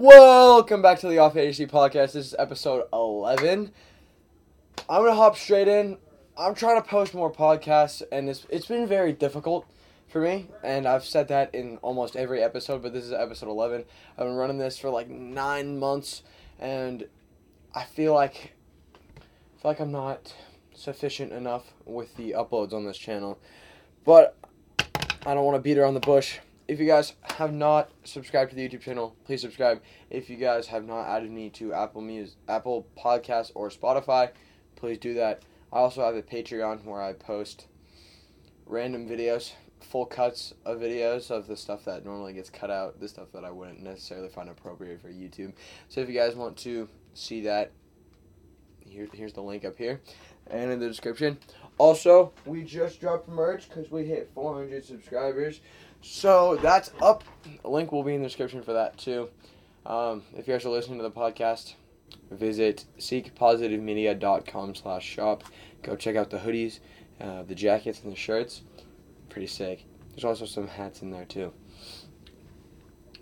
Welcome back to the Off ADHD podcast. This is episode 11. I'm going to hop straight in. I'm trying to post more podcasts, and it's, it's been very difficult for me, and I've said that in almost every episode, but this is episode 11. I've been running this for like nine months, and I feel like, I feel like I'm not sufficient enough with the uploads on this channel. But I don't want to beat around the bush if you guys have not subscribed to the YouTube channel, please subscribe. If you guys have not added me to Apple Music, Apple Podcasts, or Spotify, please do that. I also have a Patreon where I post random videos, full cuts of videos of the stuff that normally gets cut out, the stuff that I wouldn't necessarily find appropriate for YouTube. So if you guys want to see that, here, here's the link up here and in the description. Also, we just dropped merch because we hit 400 subscribers. So that's up. A link will be in the description for that too. Um, if you guys are listening to the podcast, visit seekpositivemedia.com slash shop. Go check out the hoodies, uh, the jackets, and the shirts. Pretty sick. There's also some hats in there too.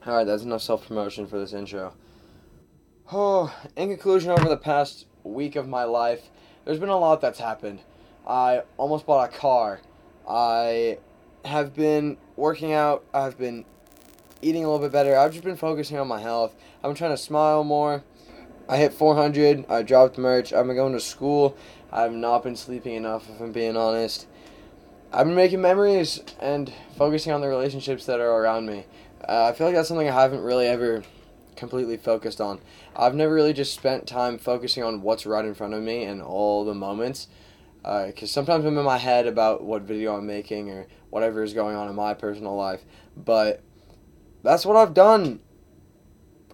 Alright, that's enough self promotion for this intro. Oh, in conclusion, over the past week of my life, there's been a lot that's happened. I almost bought a car. I have been working out. I've been eating a little bit better. I've just been focusing on my health. I'm trying to smile more. I hit 400. I dropped merch. Been going to school. I've not been sleeping enough, if I'm being honest. I've been making memories and focusing on the relationships that are around me. Uh, I feel like that's something I haven't really ever completely focused on. I've never really just spent time focusing on what's right in front of me and all the moments because uh, sometimes I'm in my head about what video I'm making or whatever is going on in my personal life. But that's what I've done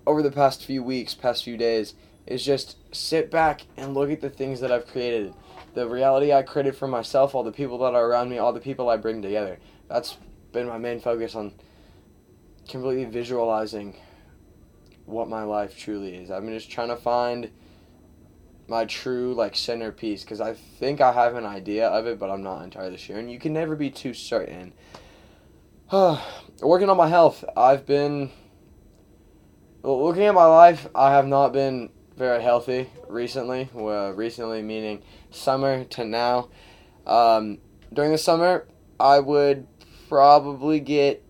over the past few weeks, past few days, is just sit back and look at the things that I've created. The reality I created for myself, all the people that are around me, all the people I bring together. That's been my main focus on completely visualizing what my life truly is. I'm just trying to find my true like centerpiece because I think I have an idea of it, but I'm not entirely sure. And you can never be too certain. Working on my health, I've been looking at my life. I have not been very healthy recently. Well, recently meaning summer to now. Um, during the summer, I would probably get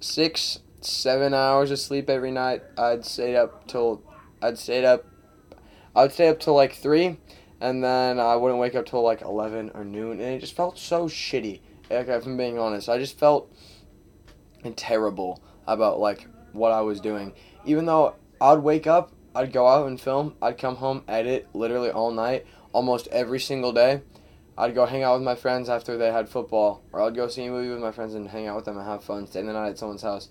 six, seven hours of sleep every night. I'd stay up till I'd stay up I would stay up till like three, and then I wouldn't wake up till like eleven or noon, and it just felt so shitty. Like if I'm being honest, I just felt terrible about like what I was doing. Even though I'd wake up, I'd go out and film, I'd come home, edit literally all night, almost every single day. I'd go hang out with my friends after they had football, or I'd go see a movie with my friends and hang out with them and have fun, stay the night at someone's house,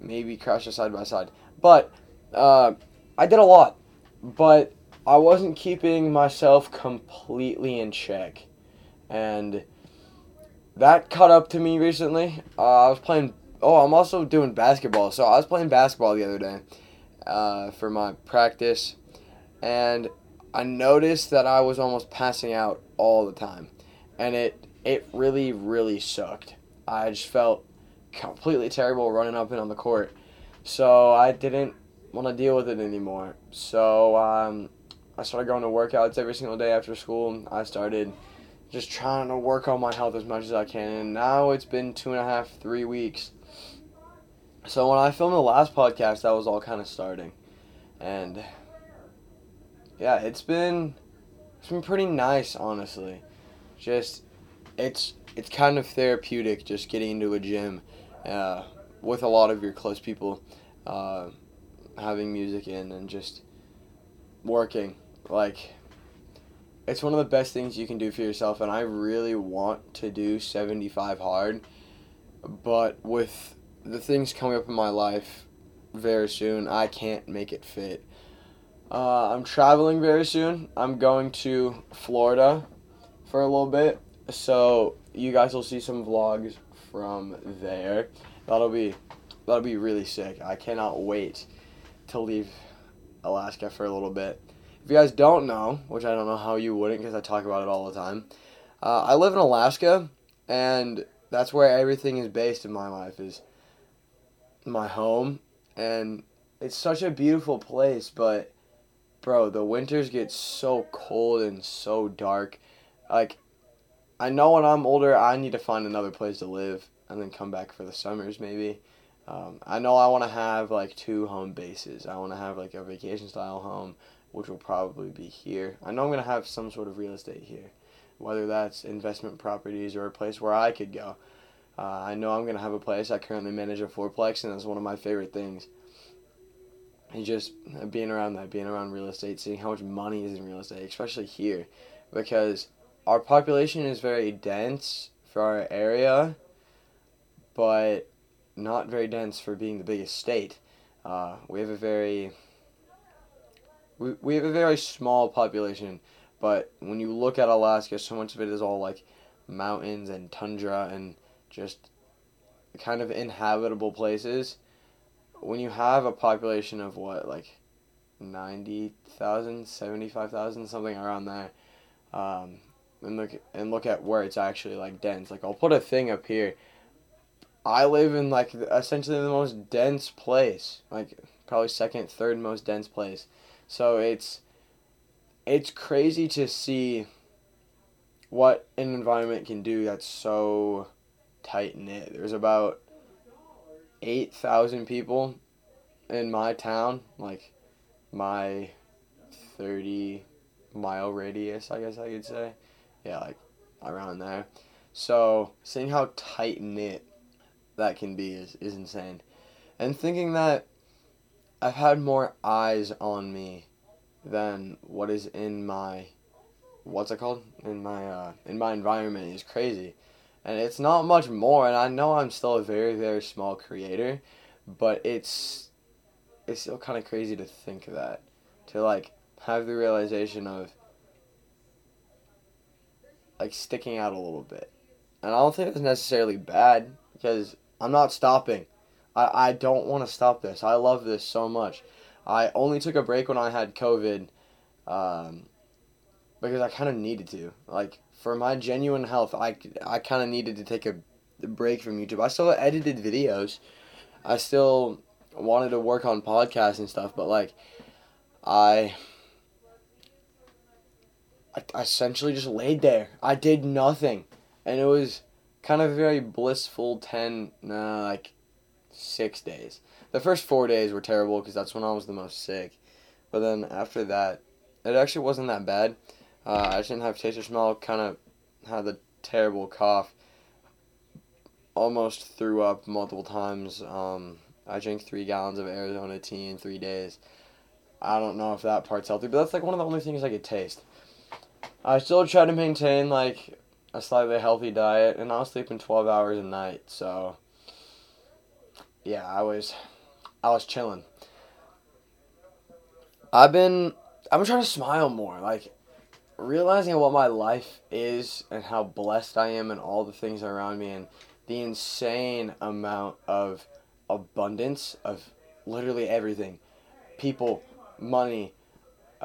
maybe crash a side by side. But uh, I did a lot but I wasn't keeping myself completely in check. And that caught up to me recently. Uh, I was playing. Oh, I'm also doing basketball. So I was playing basketball the other day uh, for my practice. And I noticed that I was almost passing out all the time. And it, it really, really sucked. I just felt completely terrible running up and on the court. So I didn't want to deal with it anymore. So um, I started going to workouts every single day after school. I started just trying to work on my health as much as I can. And now it's been two and a half, three weeks. So when I filmed the last podcast, that was all kind of starting. And yeah, it's been it's been pretty nice, honestly. Just it's it's kind of therapeutic just getting into a gym uh, with a lot of your close people. Uh, having music in and just working. Like, it's one of the best things you can do for yourself, and I really want to do 75 hard, but with the things coming up in my life very soon, I can't make it fit. Uh, I'm traveling very soon. I'm going to Florida for a little bit, so you guys will see some vlogs from there. That'll be that'll be really sick. I cannot wait to leave Alaska for a little bit. If you guys don't know, which I don't know how you wouldn't because I talk about it all the time, uh, I live in Alaska, and that's where everything is based in my life is my home and it's such a beautiful place, but bro, the winters get so cold and so dark. Like, I know when I'm older, I need to find another place to live and then come back for the summers maybe. Um, I know I want to have like two home bases. I want to have like a vacation style home, which will probably be here. I know I'm going to have some sort of real estate here, whether that's investment properties or a place where I could go. Uh, I know I'm going to have a place. I currently manage a fourplex, and that's one of my favorite things. And just being around that, being around real estate, seeing how much money is in real estate, especially here, because our population is very dense for our area, but not very dense for being the biggest state. Uh, we have a very we, we have a very small population, but when you look at Alaska, so much of it is all like mountains and tundra and just kind of inhabitable places. When you have a population of what, like 90,000, 75,000, something around there, um, and look and look at where it's actually like dense. Like I'll put a thing up here. I live in like essentially the most dense place, like probably second, third most dense place. So it's it's crazy to see what an environment can do that's so tight knit. There's about 8,000 people in my town, like my 30 mile radius, I guess I could say. Yeah, like around there. So, seeing how tight knit that can be is, is insane. And thinking that I've had more eyes on me than what is in my what's it called? In my uh, in my environment is crazy and it's not much more and i know i'm still a very very small creator but it's it's still kind of crazy to think of that to like have the realization of like sticking out a little bit and i don't think it's necessarily bad because i'm not stopping i, I don't want to stop this i love this so much i only took a break when i had covid um, because i kind of needed to like for my genuine health, I, I kind of needed to take a break from YouTube. I still edited videos. I still wanted to work on podcasts and stuff, but like, I, I essentially just laid there. I did nothing, and it was kind of very blissful ten, nah, like, six days. The first four days were terrible because that's when I was the most sick, but then after that, it actually wasn't that bad. Uh, I didn't have taste or smell. Kind of had the terrible cough. Almost threw up multiple times. Um, I drank three gallons of Arizona tea in three days. I don't know if that part's healthy, but that's like one of the only things I could taste. I still try to maintain like a slightly healthy diet, and I was sleeping twelve hours a night. So yeah, I was I was chilling. I've been I've been trying to smile more. Like realizing what my life is and how blessed I am and all the things around me and the insane amount of abundance of literally everything people, money,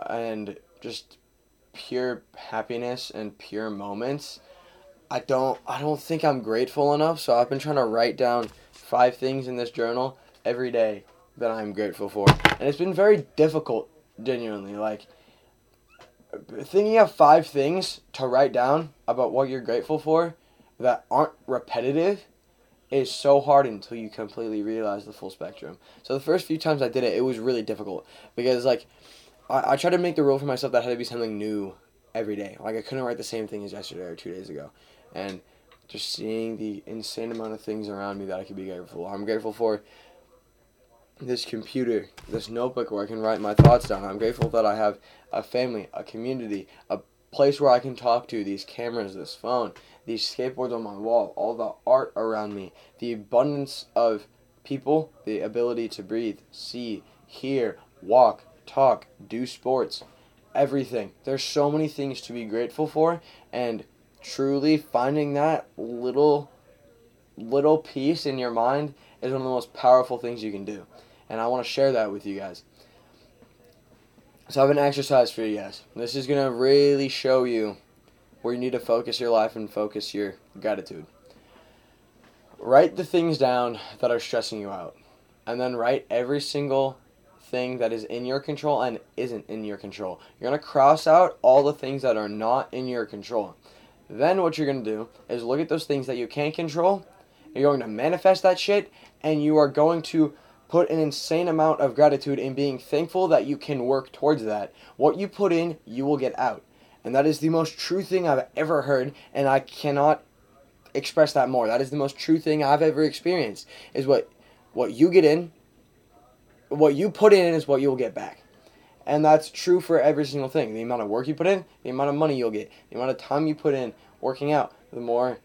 and just pure happiness and pure moments. I don't I don't think I'm grateful enough, so I've been trying to write down five things in this journal every day that I'm grateful for. And it's been very difficult genuinely like thinking of five things to write down about what you're grateful for that aren't repetitive is so hard until you completely realize the full spectrum. So the first few times I did it, it was really difficult because like I, I tried to make the rule for myself that had to be something new every day. Like I couldn't write the same thing as yesterday or two days ago, and just seeing the insane amount of things around me that I could be grateful. For. I'm grateful for this computer, this notebook where I can write my thoughts down. I'm grateful that I have a family, a community, a place where I can talk to, these cameras, this phone, these skateboards on my wall, all the art around me, the abundance of people, the ability to breathe, see, hear, walk, talk, do sports, everything. There's so many things to be grateful for and truly finding that little little piece in your mind is one of the most powerful things you can do. And I want to share that with you guys. So I have an exercise for you guys. This is going to really show you where you need to focus your life and focus your gratitude. Write the things down that are stressing you out. and then write every single thing that is in your control and isn't in your control. You're going to cross out all the things that are not in your control. Then what you're going to do is look at those things that you can't control. You're going to manifest that shit and you are going to put an insane amount of gratitude in being thankful that you can work towards that. What you put in, you will get out. And that is the most true thing I've ever heard and I cannot express that more. That is the most true thing I've ever experienced. Is what what you get in, what you put in is what you'll get back. And that's true for every single thing. The amount of work you put in, the amount of money you'll get, the amount of time you put in working out, the more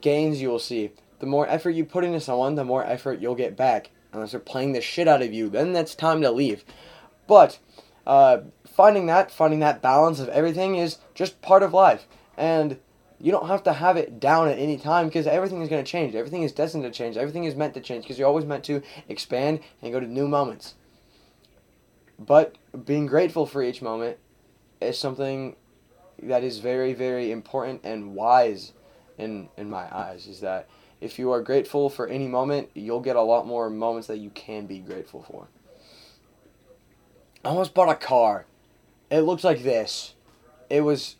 gains you will see. The more effort you put into someone, the more effort you'll get back. Unless they're playing the shit out of you, then that's time to leave. But uh, finding that, finding that balance of everything is just part of life. And you don't have to have it down at any time because everything is going to change. Everything is destined to change. Everything is meant to change because you're always meant to expand and go to new moments. But being grateful for each moment is something that is very, very important and wise in in my eyes. Is that if you are grateful for any moment, you'll get a lot more moments that you can be grateful for. I almost bought a car. It looks like this. It was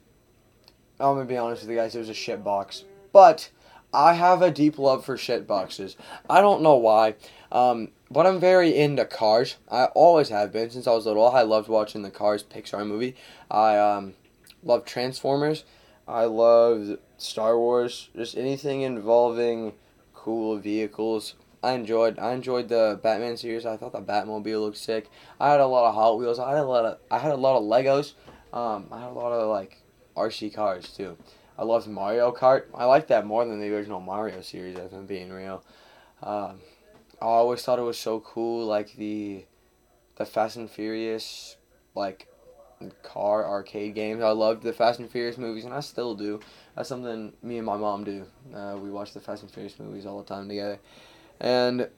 I'm gonna be honest with you guys, it was a shit box. But I have a deep love for shit boxes. I don't know why, um, but I'm very into cars. I always have been since I was little. I loved watching the Cars Pixar movie. I um, love Transformers. I loved Star Wars. Just anything involving cool vehicles. I enjoyed. I enjoyed the Batman series. I thought the Batmobile looked sick. I had a lot of Hot Wheels. I had a lot of. I had a lot of Legos. Um, I had a lot of like RC cars too. I loved Mario Kart. I like that more than the original Mario series. If I'm being real, um, I always thought it was so cool, like the the Fast and Furious, like car arcade games. I loved the Fast and Furious movies, and I still do. That's something me and my mom do. Uh, we watch the Fast and Furious movies all the time together, and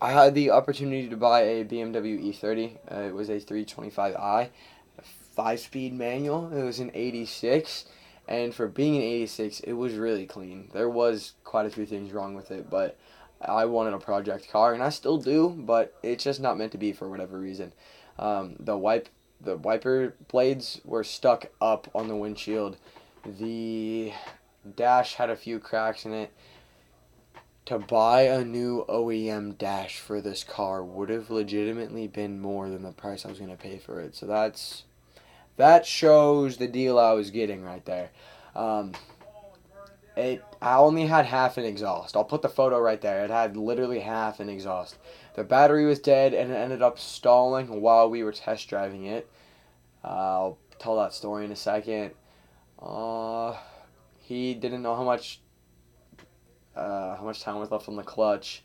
I had the opportunity to buy a BMW E30. Uh, it was a 325i five speed manual. It was an 86. And for being an 86, it was really clean. There was quite a few things wrong with it, but I wanted a project car, and I still do, but it's just not meant to be for whatever reason. Um, the wipe, the wiper blades were stuck up on the windshield. The dash had a few cracks in it. To buy a new OEM dash for this car would have legitimately been more than the price I was to pay for it. So that's that shows the deal I was getting right there. Um, it I only had half an exhaust. I'll put the photo right there. It had literally half an exhaust. The battery was dead and it ended up stalling while we were test driving it. Uh, I'll tell that story in a second. Uh, he didn't know how much uh, how much time was left on the clutch.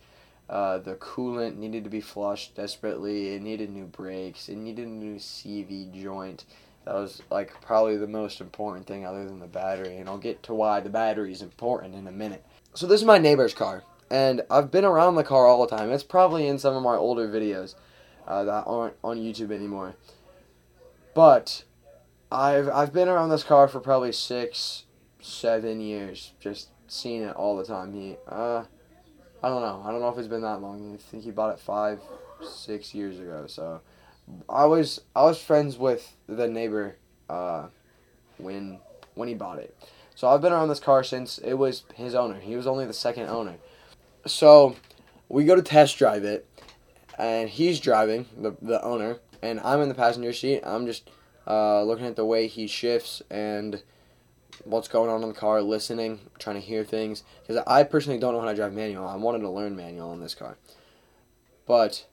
Uh, the coolant needed to be flushed desperately. It needed new brakes. It needed a new CV joint. That was like probably the most important thing other than the battery, and I'll get to why the battery is important in a minute. So this is my neighbor's car, and I've been around the car all the time. It's probably in some of my older videos uh, that aren't on YouTube anymore. But I've I've been around this car for probably six, seven years, just seeing it all the time. He uh, I don't know. I don't know if it's been that long. I think he bought it five, six years ago. So I was I was friends with the neighbor uh, when when he bought it. So I've been around this car since it was his owner. He was only the second owner. So we go to test drive it, and he's driving the the owner, and I'm in the passenger seat. I'm just uh, looking at the way he shifts and what's going on in the car, listening, trying to hear things. Because I personally don't know how to drive manual. I wanted to learn manual on this car, but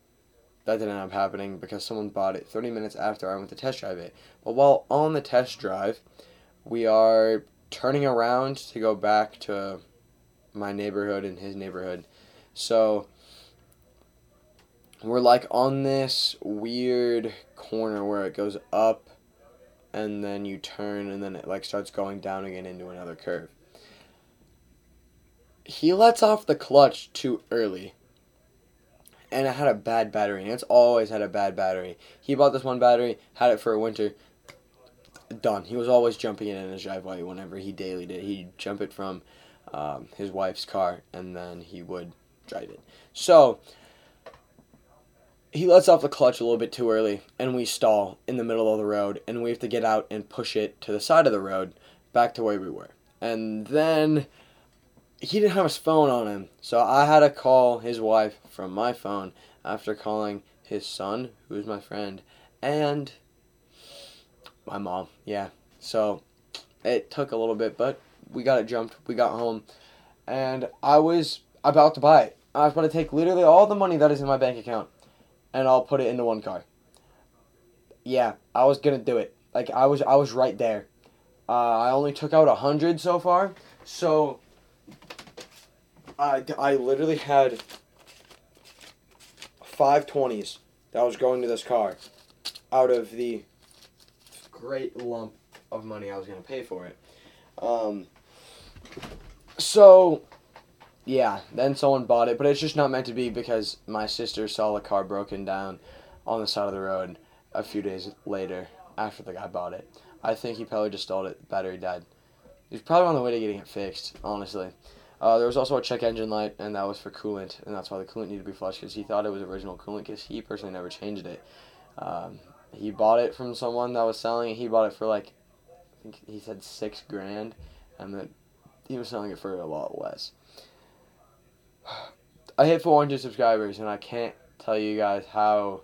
that didn't end up happening because someone bought it 30 minutes after I went to test drive it. But while on the test drive, we are turning around to go back to my neighborhood and his neighborhood. So we're like on this weird corner where it goes up and then you turn and then it like starts going down again into another curve. He lets off the clutch too early and it had a bad battery. And it's always had a bad battery. He bought this one battery, had it for a winter. Done. He was always jumping it in his driveway whenever he daily did. He'd jump it from um, his wife's car, and then he would drive it. So he lets off the clutch a little bit too early, and we stall in the middle of the road, and we have to get out and push it to the side of the road, back to where we were. And then he didn't have his phone on him, so I had to call his wife from my phone after calling his son, who's my friend, and my mom. Yeah, so it took a little bit, but we got it jumped. We got home, and I was about to buy it. I was about to take literally all the money that is in my bank account and I'll put it into one car. Yeah, I was gonna do it. Like I was, I was right there. Uh, I only took out a hundred so far, so I, I literally had five twenties that was going to this car out of the great lump of money I was gonna pay for it. Um, so yeah, then someone bought it, but it's just not meant to be because my sister saw the car broken down on the side of the road a few days later after the guy bought it. I think he probably just stole it. The battery died. He's probably on the way to getting it fixed, honestly. Uh, there was also a check engine light, and that was for coolant, and that's why the coolant needed to be flushed because he thought it was original coolant because he personally never changed it. Um, he bought it from someone that was selling it. He bought it for like, I think he said six grand, and that he was selling it for a lot less. I hit 400 subscribers, and I can't tell you guys how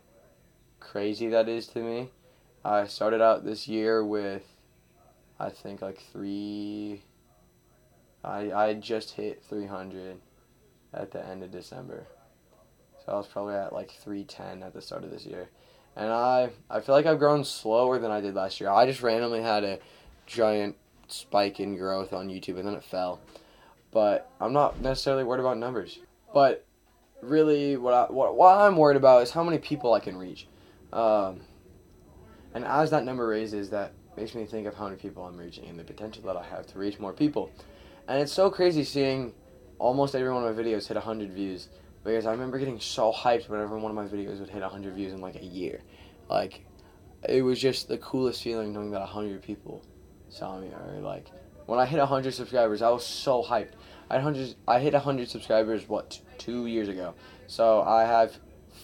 crazy that is to me. I started out this year with, I think, like three. I, I just hit 300 at the end of December. So I was probably at like 310 at the start of this year. And I, I feel like I've grown slower than I did last year. I just randomly had a giant spike in growth on YouTube and then it fell. But I'm not necessarily worried about numbers. But really, what I, what, what I'm worried about is how many people I can reach. Um, and as that number raises, that makes me think of how many people I'm reaching and the potential that I have to reach more people. And it's so crazy seeing almost every one of my videos hit 100 views because I remember getting so hyped whenever one of my videos would hit 100 views in like a year. Like, it was just the coolest feeling knowing that 100 people saw me or like when I hit 100 subscribers, I was so hyped. I hundred. I hit hundred subscribers what two years ago, so I have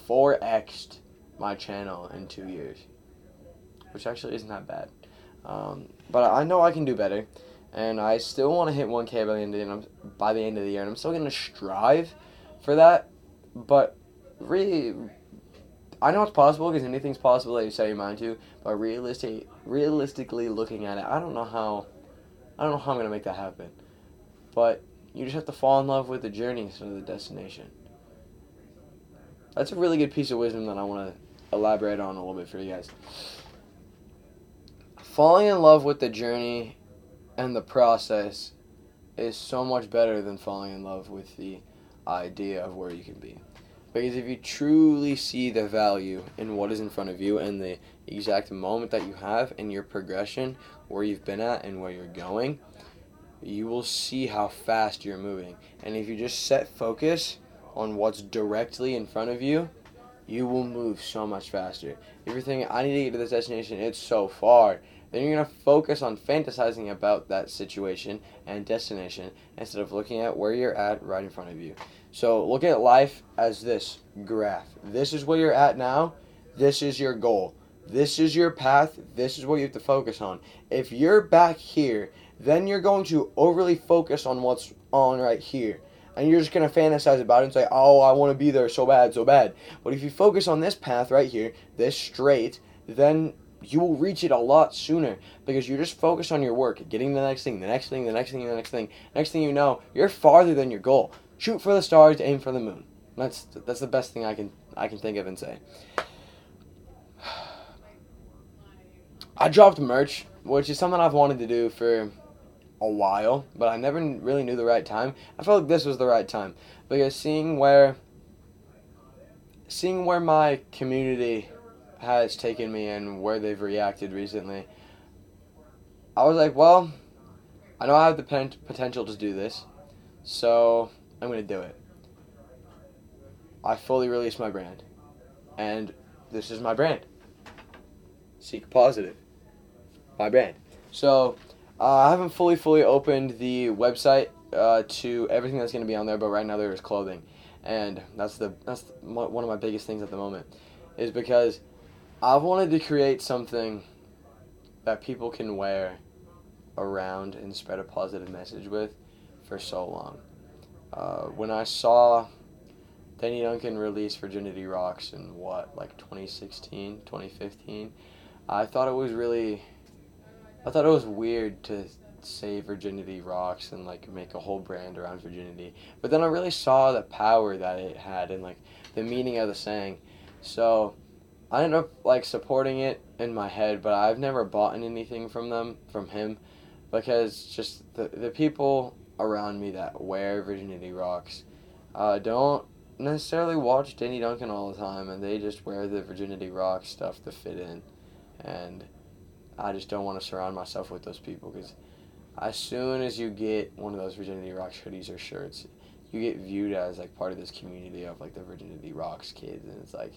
four xed my channel in two years, which actually isn't that bad. Um, but I know I can do better, and I still want to hit one k by the end of the year. by the end of the year, and I'm still gonna strive for that. But really, I know it's possible because anything's possible that you set your mind to. But realistic, realistically looking at it, I don't know how. I don't know how I'm gonna make that happen. But you just have to fall in love with the journey instead of the destination. That's a really good piece of wisdom that I want to elaborate on a little bit for you guys. Falling in love with the journey and the process is so much better than falling in love with the idea of where you can be. Because if you truly see the value in what is in front of you and the exact moment that you have and your progression, where you've been at and where you're going, you will see how fast you're moving. And if you just set focus on what's directly in front of you, you will move so much faster. If you're thinking, I need to get to this destination, it's so far, then you're going to focus on fantasizing about that situation and destination instead of looking at where you're at right in front of you. So look at life as this graph. This is where you're at now. This is your goal. This is your path. This is what you have to focus on. If you're back here then you're going to overly focus on what's on right here. And you're just to fantasize about it and say, oh, I want to be there so bad, so bad. But if you focus on this path right here, this straight, then you will reach it a lot sooner because you're just focused on your work, getting the next thing, the next thing, the next thing, the next thing. Next thing you know, you're farther than your goal. Shoot for the stars, aim for the moon. That's that's the best thing I can I can think of and say. I dropped merch, which is something I've wanted to do for a while, but I never really knew the right time. I felt like this was the right time because seeing where seeing where my community has taken me and where they've reacted recently, I was like, well, I know I have the potential to do this, so I'm going to do it. I fully released my brand, and this is my brand. Seek positive. My brand. So uh, I haven't fully, fully opened the website uh, to everything that's going to be on there, but right now there is clothing, and that's the that's one of my biggest things at the moment. is because I've wanted to create something that people can wear around and spread a positive message with for so long. Uh, when I saw Danny Duncan release Virginity Rocks in what, like 2016, 2015, I thought it was really, I thought it was weird to say Virginity Rocks and like make a whole brand around virginity. But then I really saw the power that it had and like the meaning of the saying. So I ended up like supporting it in my head, but I've never bought anything from them, from him, because just the, the people around me that wear Virginity Rocks uh, don't necessarily watch Danny Duncan all the time, and they just wear the Virginity Rocks stuff to fit in. And I just don't want to surround myself with those people because as soon as you get one of those Virginity Rocks hoodies or shirts, you get viewed as like part of this community of like the Virginity Rocks kids, and it's like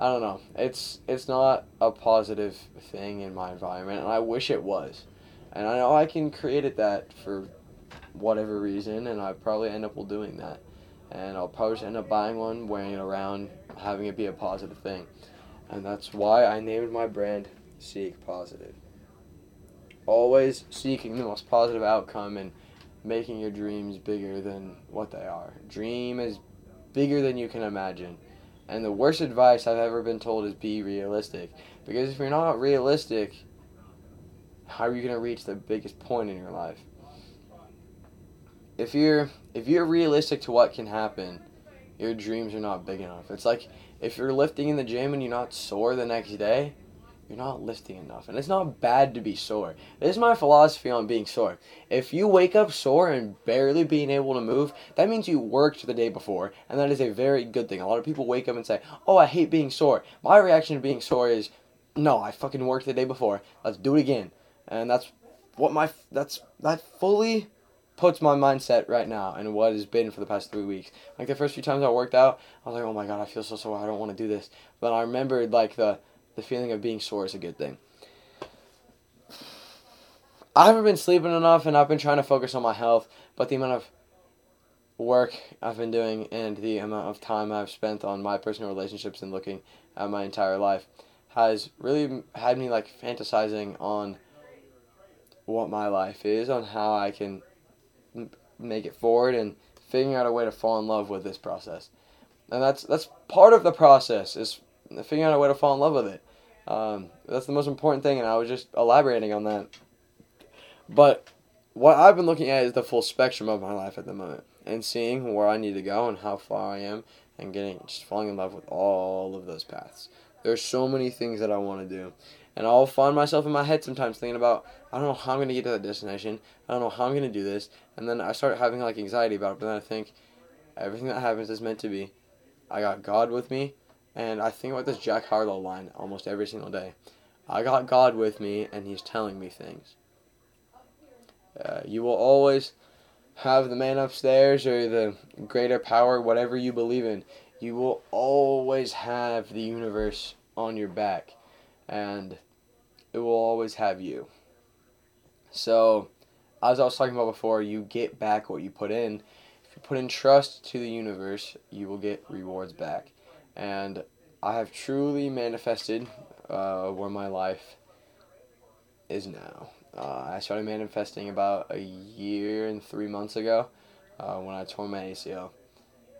I don't know. It's it's not a positive thing in my environment, and I wish it was. And I know I can create it that for whatever reason, and I probably end up doing that. And I'll probably just end up buying one, wearing it around, having it be a positive thing. And that's why I named my brand Seek Positive. Always seeking the most positive outcome and making your dreams bigger than what they are. Dream is bigger than you can imagine. And the worst advice I've ever been told is be realistic. Because if you're not realistic, how are you going to reach the biggest point in your life? If you're if you're realistic to what can happen, your dreams are not big enough. It's like if you're lifting in the gym and you're not sore the next day, you're not lifting enough. And it's not bad to be sore. This is my philosophy on being sore. If you wake up sore and barely being able to move, that means you worked the day before, and that is a very good thing. A lot of people wake up and say, Oh, I hate being sore. My reaction to being sore is, No, I fucking worked the day before. Let's do it again. And that's what my, that's, that fully puts my mindset right now and what has been for the past three weeks. Like the first few times I worked out, I was like, oh my god, I feel so sore. I don't want to do this. But I remembered like the the feeling of being sore is a good thing. I haven't been sleeping enough and I've been trying to focus on my health, but the amount of work I've been doing and the amount of time I've spent on my personal relationships and looking at my entire life has really had me like fantasizing on what my life is, on how I can make it forward and figuring out a way to fall in love with this process. And that's that's part of the process is figuring out a way to fall in love with it. Um, that's the most important thing, and I was just elaborating on that. But what I've been looking at is the full spectrum of my life at the moment, and seeing where I need to go and how far I am, and getting just falling in love with all of those paths. There's so many things that I want to do, and I'll find myself in my head sometimes thinking about I don't know how I'm gonna get to that destination. I don't know how I'm gonna do this, and then I start having like anxiety about it. But then I think everything that happens is meant to be. I got God with me. And I think about this Jack Harlow line almost every single day. I got God with me, and He's telling me things. Uh, you will always have the man upstairs or the greater power, whatever you believe in. You will always have the universe on your back, and it will always have you. So, as I was talking about before, you get back what you put in. If you put in trust to the universe, you will get rewards back and I have truly manifested uh, where my life is now. Uh, I started manifesting about a year and three months ago uh, when I tore my ACL.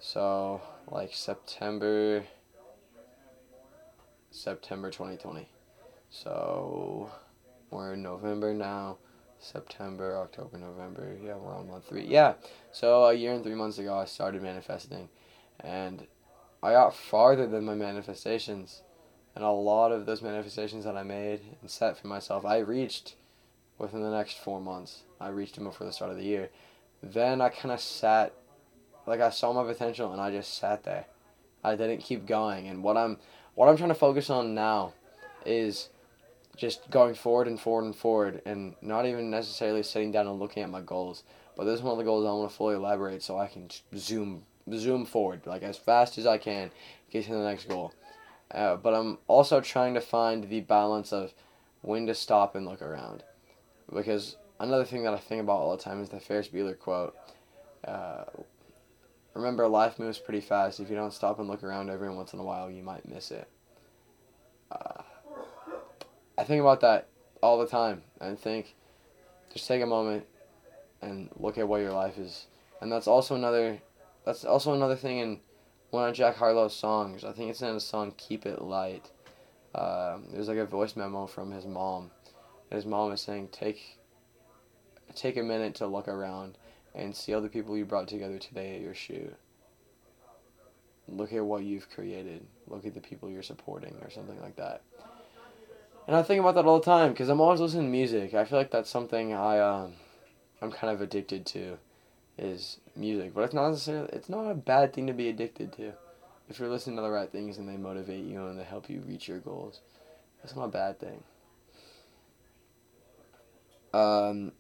So, like September, September 2020. So, we're in November now. September, October, November. Yeah, we're on month three. Yeah. So, a year and three months ago, I started manifesting. And I got farther than my manifestations. And a lot of those manifestations that I made and set for myself, I reached within the next four months. I reached them before the start of the year. Then I kind of sat, like I saw my potential and I just sat there. I didn't keep going. And what I'm, what I'm trying to focus on now is just going forward and forward and forward and not even necessarily sitting down and looking at my goals. But this is one of the goals I want to fully elaborate so I can zoom zoom forward like as fast as I can, get to the next goal. Uh, but I'm also trying to find the balance of when to stop and look around, because another thing that I think about all the time is the Ferris Bueller quote. Uh, remember, life moves pretty fast. If you don't stop and look around every once in a while, you might miss it. Uh, I think about that all the time and think, just take a moment and look at what your life is. And that's also another, that's also another thing in one of Jack Harlow's songs. I think it's in the song "Keep It Light." Um, there's like a voice memo from his mom. His mom is saying, "Take, take a minute to look around and see all the people you brought together today at your shoot. Look at what you've created. Look at the people you're supporting, or something like that." And I think about that all the time because I'm always listening to music. I feel like that's something I um, I'm kind of addicted to, is music. But it's not necessarily it's not a bad thing to be addicted to, if you're listening to the right things and they motivate you and they help you reach your goals. That's not a bad thing. Um,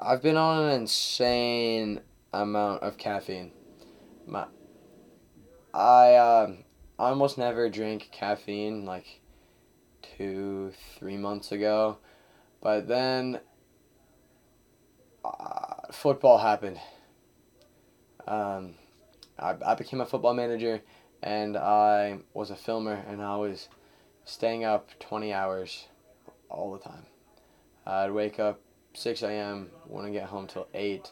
I've been on an insane amount of caffeine. My, I I almost never drink caffeine like two, three months ago, but then uh, football happened. Um, I, I became a football manager and I was a filmer and I was staying up 20 hours all the time. I'd wake up 6 a.m., wouldn't get home till 8.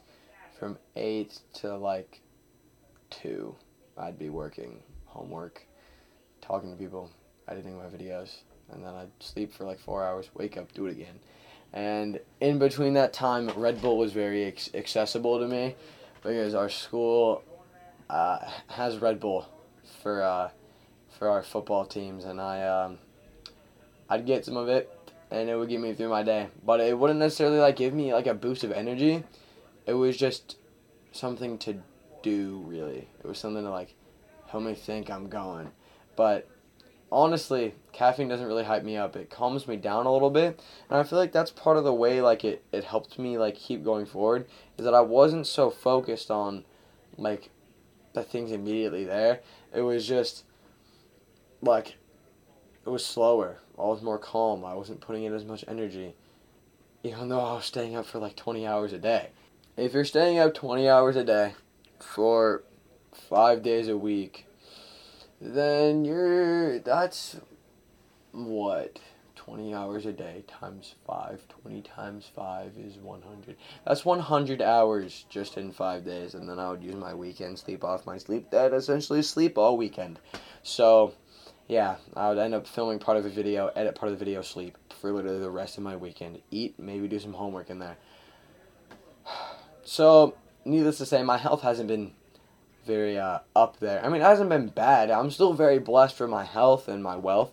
From 8 to like 2, I'd be working, homework, talking to people, editing my videos, and then I'd sleep for like 4 hours, wake up, do it again. And in between that time, Red Bull was very ex- accessible to me because our school uh, has Red Bull for uh, for our football teams, and I um, I'd get some of it, and it would get me through my day. But it wouldn't necessarily like give me like a boost of energy. It was just something to do. Really, it was something to like help me think I'm going. But honestly, caffeine doesn't really hype me up. It calms me down a little bit, and I feel like that's part of the way like it it helped me like keep going forward is that I wasn't so focused on like the things immediately there. It was just like it was slower. I was more calm. I wasn't putting in as much energy. Even though I was staying up for like 20 hours a day. If you're staying up 20 hours a day for five days a week, then you're. That's what? 20 hours a day times 5. 20 times 5 is 100. That's 100 hours just in 5 days. And then I would use my weekend, sleep off my sleep that essentially sleep all weekend. So, yeah, I would end up filming part of a video, edit part of the video, sleep for literally the rest of my weekend. Eat, maybe do some homework in there. So, needless to say, my health hasn't been very uh, up there. I mean, it hasn't been bad. I'm still very blessed for my health and my wealth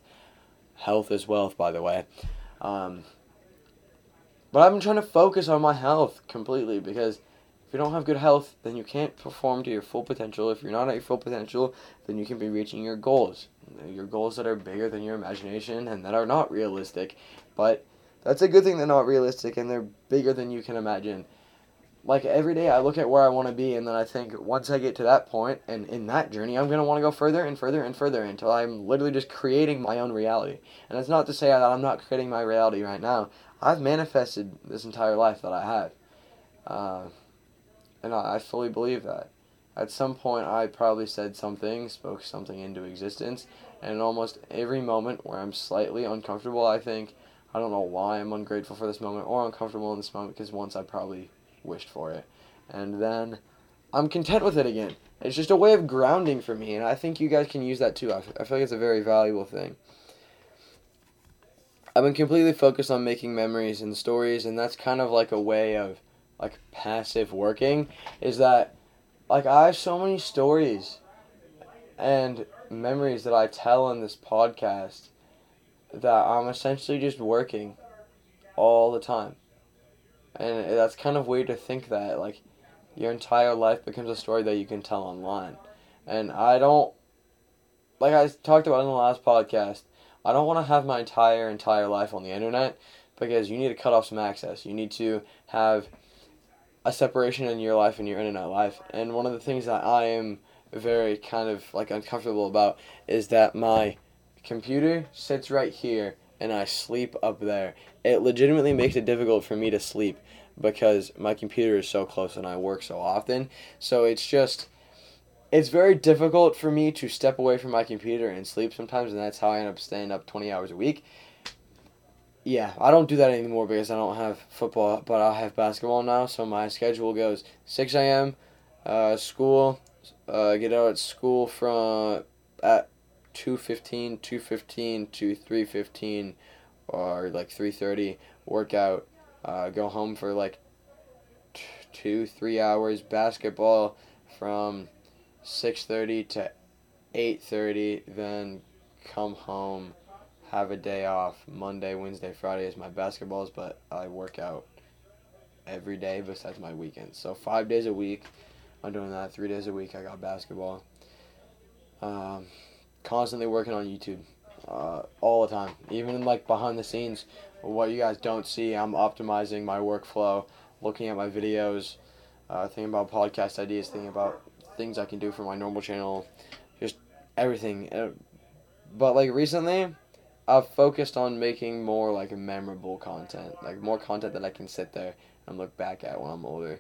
health is wealth, by the way. Um, but I've been trying to focus on my health completely because if you don't have good health, then you can't perform to your full potential. If you're not at your full potential, then you can be reaching your goals. Your goals that are bigger than your imagination and that are not realistic. But that's a good thing they're not realistic and they're bigger than you can imagine like every day I look at where I want to be and then I think once I get to that point and in that journey I'm going to want to go further and further and further until I'm literally just creating my own reality. And it's not to say that I'm not creating my reality right now. I've manifested this entire life that I have. Uh, and I, I fully believe that. At some point I probably said something, spoke something into existence, and in almost every moment where I'm slightly uncomfortable I think I don't know why I'm ungrateful for this moment or uncomfortable in this moment because once I probably wished for it. And then I'm content with it again. It's just a way of grounding for me, and I think you guys can use that too. I, I feel like it's a very valuable thing. I've been completely focused on making memories and stories, and that's kind of like a way of like passive working. Is that like I have so many stories and memories that I tell on this podcast that I'm essentially just working all the time. And that's kind of weird to think that, like, your entire life becomes a story that you can tell online. And I don't, like I talked about in the last podcast, I don't want to have my entire, entire life on the internet because you need to cut off some access. You need to have a separation in your life and your internet life. And one of the things that I am very kind of like uncomfortable about is that my computer sits right here and I sleep up there. It legitimately makes it difficult for me to sleep because my computer is so close and I work so often. So it's just it's very difficult for me to step away from my computer and sleep sometimes and that's how I end up staying up 20 hours a week. yeah, I don't do that anymore because I don't have football, but I have basketball now. So my schedule goes 6 a.m. Uh, school, uh, get out at school from at 2.15, 2.15 to 3.15 or like 3.30, workout, uh, go home for like t- two, three hours, basketball from 6.30 to 8.30, then come home have a day off. Monday, Wednesday, Friday is my basketballs, but I work out every day besides my weekends. So five days a week, I'm doing that. Three days a week, I got basketball. Um, constantly working on YouTube, uh, all the time. Even like behind the scenes, what you guys don't see, I'm optimizing my workflow, looking at my videos, uh, thinking about podcast ideas, thinking about things I can do for my normal channel, just everything. Uh, but like recently, I've focused on making more like memorable content, like more content that I can sit there and look back at when I'm older.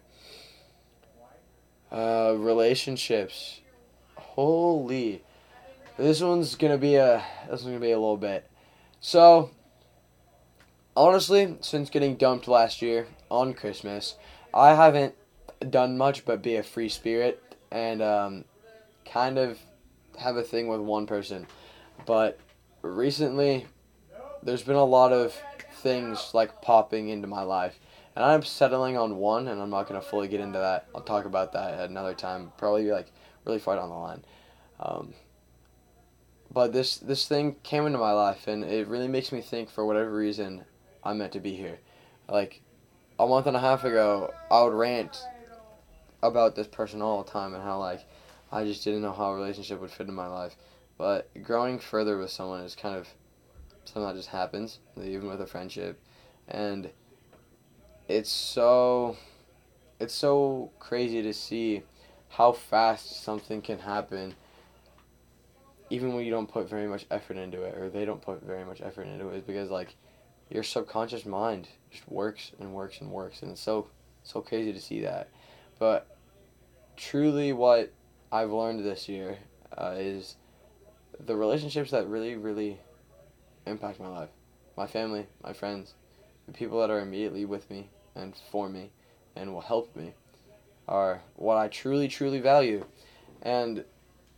Uh, relationships, holy, this one's gonna be a this one's gonna be a little bit. So, honestly, since getting dumped last year on Christmas, I haven't done much but be a free spirit and um, kind of have a thing with one person, but recently there's been a lot of things like popping into my life. And i'm settling on one and i'm not going to fully get into that. I'll talk about that at another time. Probably like really far down the line. Um, but this this thing came into my life and it really makes me think for whatever reason i'm meant to be here. Like a month and a half ago i would rant about this person all the time and how like i just didn't know how a relationship would fit in my life. But growing further with someone is kind of something that just happens, even with a friendship, and it's so it's so crazy to see how fast something can happen even when you don't put very much effort into it or they don't put very much effort into it because like your subconscious mind just works and works and works and it's so so crazy to see that but truly what i've learned this year uh, is the relationships that really, really impact my life, my family, my friends, the people that are immediately with me and for me and will help me are what I truly, truly value. And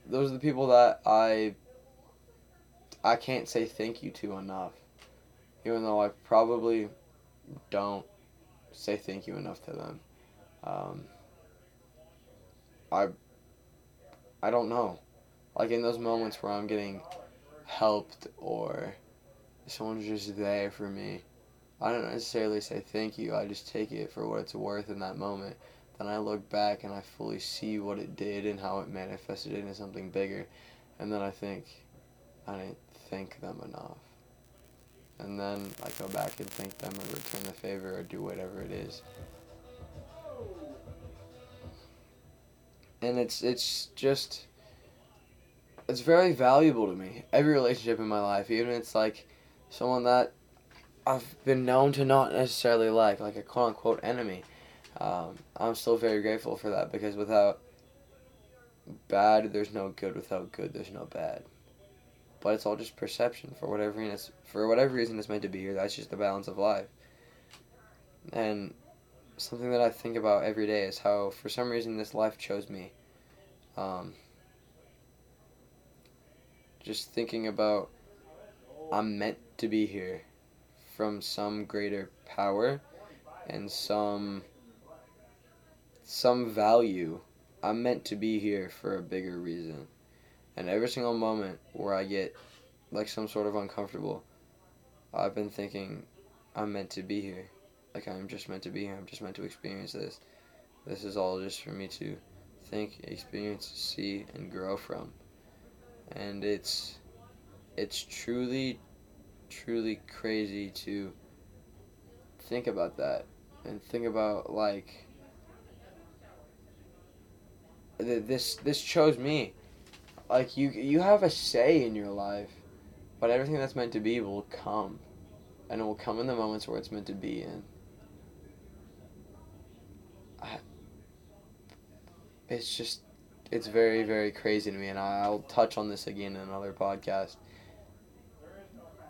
those are the people that I I can't say thank you to enough. Even though I probably don't say thank you enough to them. Um, I I don't know like in those moments where I'm getting helped or someone's just there for me, I don't necessarily say thank you. I just take it for what it's worth in that moment. Then I look back and I fully see what it did and how it manifested into something bigger. And then I think, I didn't thank them enough. And then I go back and thank them or return the favor or do whatever it is. And it's it's just it's very valuable to me. Every relationship in my life, even if it's like someone that I've been known to not necessarily like, like a quote unquote enemy. Um, I'm still very grateful for that because without bad, there's no good. Without good, there's no bad. But it's all just perception for whatever reason. It's, for whatever reason, it's meant to be here. That's just the balance of life. And something that I think about every day is how, for some reason, this life chose me. Um, just thinking about I'm meant to be here from some greater power and some some value. I'm meant to be here for a bigger reason. And every single moment where I get like some sort of uncomfortable, I've been thinking I'm meant to be here. Like I'm just meant to be here. I'm just meant to experience this. This is all just for me to think, experience, see, and grow from and it's it's truly truly crazy to think about that and think about like this this chose me like you you have a say in your life but everything that's meant to be will come and it will come in the moments where it's meant to be in I, it's just it's very very crazy to me, and I'll touch on this again in another podcast.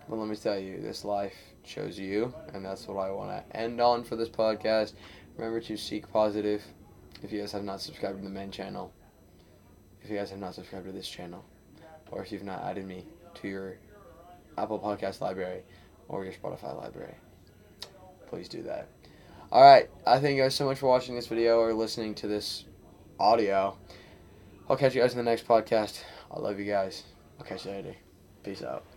But let me tell you, this life chose you, and that's what I want to end on for this podcast. Remember to seek positive. If you guys have not subscribed to the main channel, if you guys have not subscribed to this channel, or if you've not added me to your Apple Podcast library or your Spotify library, please do that. All right, I thank you guys so much for watching this video or listening to this audio. I'll catch you guys in the next podcast. I love you guys. I'll catch you later. Peace out.